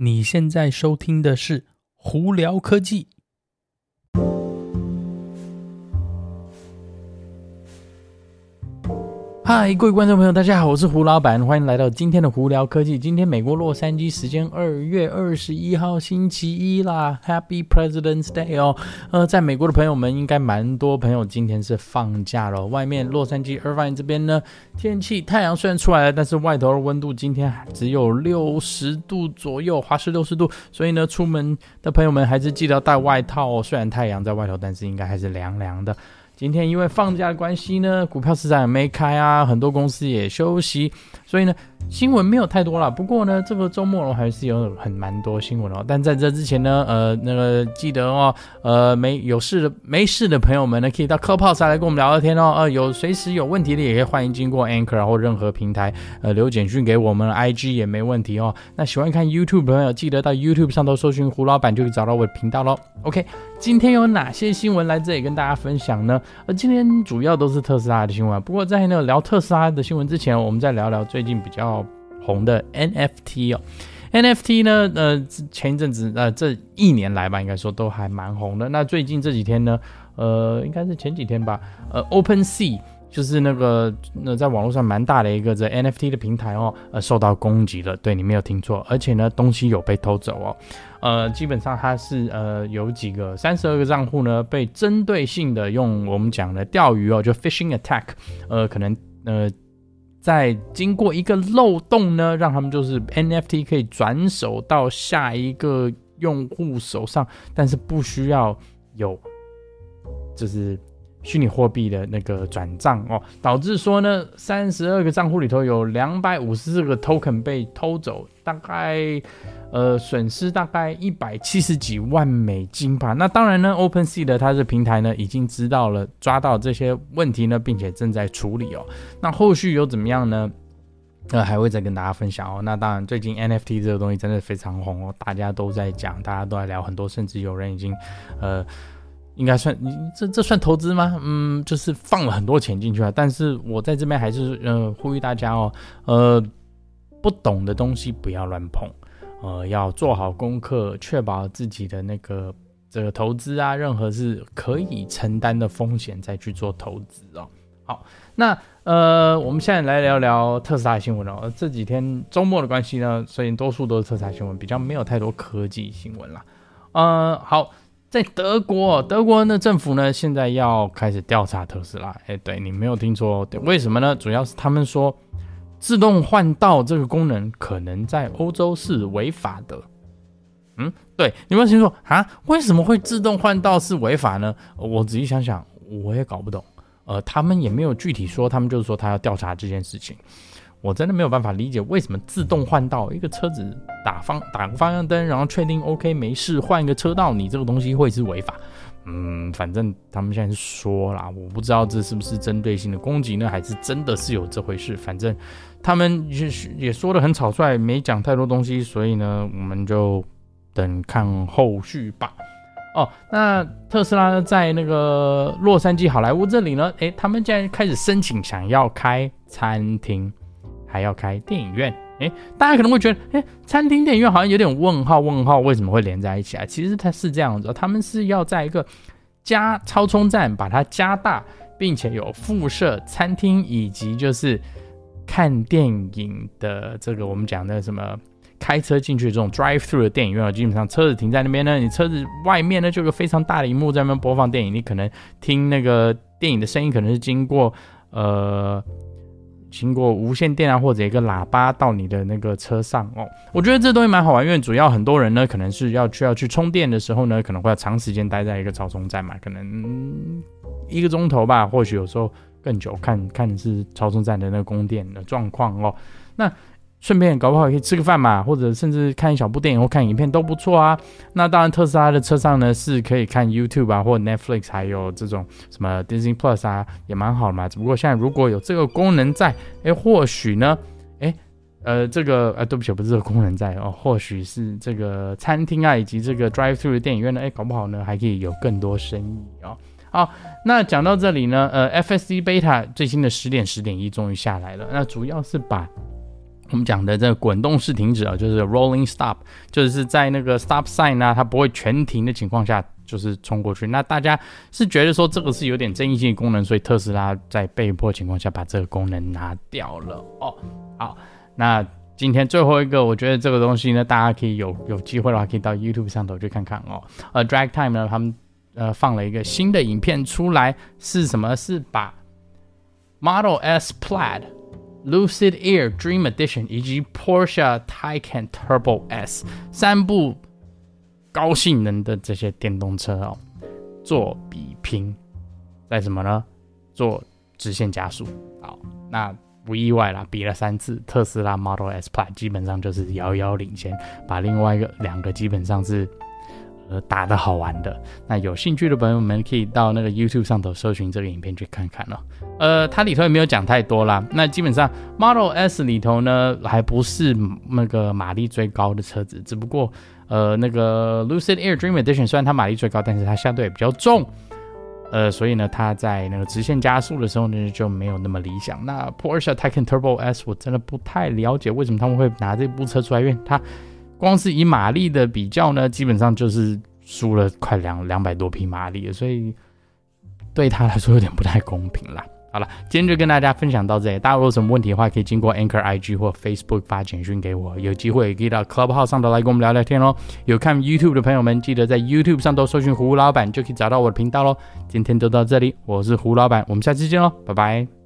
你现在收听的是《胡聊科技》。嗨，各位观众朋友，大家好，我是胡老板，欢迎来到今天的胡聊科技。今天美国洛杉矶时间二月二十一号星期一啦，Happy President's Day 哦。呃，在美国的朋友们应该蛮多朋友今天是放假了。外面洛杉矶 Irvine 这边呢，天气太阳虽然出来了，但是外头的温度今天只有六十度左右，华氏六十度，所以呢，出门的朋友们还是记得带外套哦。虽然太阳在外头，但是应该还是凉凉的。今天因为放假的关系呢，股票市场也没开啊，很多公司也休息，所以呢，新闻没有太多了。不过呢，这个周末还是有很蛮多新闻哦。但在这之前呢，呃，那个记得哦，呃，没有事的没事的朋友们呢，可以到 Clubhouse 来跟我们聊聊天哦。呃，有随时有问题的也可以欢迎经过 Anchor 或任何平台呃留简讯给我们，IG 也没问题哦。那喜欢看 YouTube 的朋友，记得到 YouTube 上头搜寻胡老板就可以找到我的频道喽。OK，今天有哪些新闻来这里跟大家分享呢？呃今天主要都是特斯拉的新闻。不过在那聊特斯拉的新闻之前，我们再聊聊最近比较红的 NFT 哦。NFT 呢，呃，前一阵子，呃，这一年来吧，应该说都还蛮红的。那最近这几天呢，呃，应该是前几天吧，呃，OpenSea。就是那个在网络上蛮大的一个这 NFT 的平台哦，呃，受到攻击了。对，你没有听错，而且呢，东西有被偷走哦。呃，基本上它是呃有几个三十二个账户呢，被针对性的用我们讲的钓鱼哦，就 phishing attack，呃，可能呃再经过一个漏洞呢，让他们就是 NFT 可以转手到下一个用户手上，但是不需要有就是。虚拟货币的那个转账哦，导致说呢，三十二个账户里头有两百五十四个 token 被偷走，大概呃损失大概一百七十几万美金吧。那当然呢，OpenSea 的它的平台呢已经知道了，抓到这些问题呢，并且正在处理哦。那后续又怎么样呢？呃，还会再跟大家分享哦。那当然，最近 NFT 这个东西真的非常红哦，大家都在讲，大家都在聊很多，甚至有人已经呃。应该算你这这算投资吗？嗯，就是放了很多钱进去啊。但是我在这边还是呃呼吁大家哦，呃，不懂的东西不要乱碰，呃，要做好功课，确保自己的那个这个投资啊，任何是可以承担的风险再去做投资哦。好，那呃，我们现在来聊聊特斯拉新闻哦。这几天周末的关系呢，所以多数都是特斯拉新闻，比较没有太多科技新闻啦。呃，好。在德国，德国的政府呢，现在要开始调查特斯拉。哎，对，你没有听错，对，为什么呢？主要是他们说自动换道这个功能可能在欧洲是违法的。嗯，对，你有没有听说啊？为什么会自动换道是违法呢？我仔细想想，我也搞不懂。呃，他们也没有具体说，他们就是说他要调查这件事情。我真的没有办法理解为什么自动换道，一个车子打方打个方向灯，然后确定 OK 没事，换一个车道，你这个东西会是违法？嗯，反正他们现在说啦，我不知道这是不是针对性的攻击呢，还是真的是有这回事？反正他们也也说的很草率，没讲太多东西，所以呢，我们就等看后续吧。哦，那特斯拉在那个洛杉矶好莱坞这里呢，诶，他们竟然开始申请想要开餐厅。还要开电影院，诶，大家可能会觉得，诶，餐厅、电影院好像有点问号，问号为什么会连在一起啊？其实它是这样子，他们是要在一个加超充站把它加大，并且有附设餐厅以及就是看电影的这个我们讲的什么开车进去这种 drive through 的电影院，基本上车子停在那边呢，你车子外面呢就有个非常大的荧幕在那边播放电影，你可能听那个电影的声音可能是经过呃。经过无线电啊，或者一个喇叭到你的那个车上哦，我觉得这东西蛮好玩，因为主要很多人呢，可能是要去要去充电的时候呢，可能会要长时间待在一个超充站嘛，可能一个钟头吧，或许有时候更久，看看是超充站的那个供电的状况哦，那。顺便搞不好可以吃个饭嘛，或者甚至看一小部电影或看影片都不错啊。那当然，特斯拉的车上呢是可以看 YouTube 啊，或 Netflix，还有这种什么 Disney Plus 啊，也蛮好的嘛。只不过现在如果有这个功能在，哎，或许呢，哎，呃，这个呃，对不起，不是这个功能在哦，或许是这个餐厅啊，以及这个 Drive Through 的电影院呢，哎，搞不好呢还可以有更多生意哦。好，那讲到这里呢，呃，FSD Beta 最新的十点十点一终于下来了，那主要是把我们讲的这个滚动式停止啊，就是 rolling stop，就是在那个 stop sign 呢，它不会全停的情况下，就是冲过去。那大家是觉得说这个是有点争议性的功能，所以特斯拉在被迫情况下把这个功能拿掉了哦。好，那今天最后一个，我觉得这个东西呢，大家可以有有机会的话，可以到 YouTube 上头去看看哦。呃，Drive Time 呢，他们呃放了一个新的影片出来，是什么？是把 Model S Plaid。Lucid Air Dream Edition 以及 Porsche Taycan Turbo S 三部高性能的这些电动车哦，做比拼，在什么呢？做直线加速。好，那不意外啦，比了三次，特斯拉 Model S Plaid 基本上就是遥遥领先，把另外一个两个基本上是。呃，打的好玩的，那有兴趣的朋友们可以到那个 YouTube 上头搜寻这个影片去看看哦。呃，它里头也没有讲太多啦。那基本上 Model S 里头呢，还不是那个马力最高的车子，只不过呃，那个 Lucid Air Dream Edition 虽然它马力最高，但是它相对也比较重，呃，所以呢，它在那个直线加速的时候呢就没有那么理想。那 Porsche Taycan Turbo S 我真的不太了解为什么他们会拿这部车出来，因为它。光是以马力的比较呢，基本上就是输了快两两百多匹马力，所以对他来说有点不太公平啦。好了，今天就跟大家分享到这里。大家如果有什么问题的话，可以经过 Anchor IG 或 Facebook 发简讯给我。有机会可以到 Clubhouse 上头来跟我们聊聊天哦。有看 YouTube 的朋友们，记得在 YouTube 上头搜寻胡老板，就可以找到我的频道喽。今天就到这里，我是胡老板，我们下期见喽，拜拜。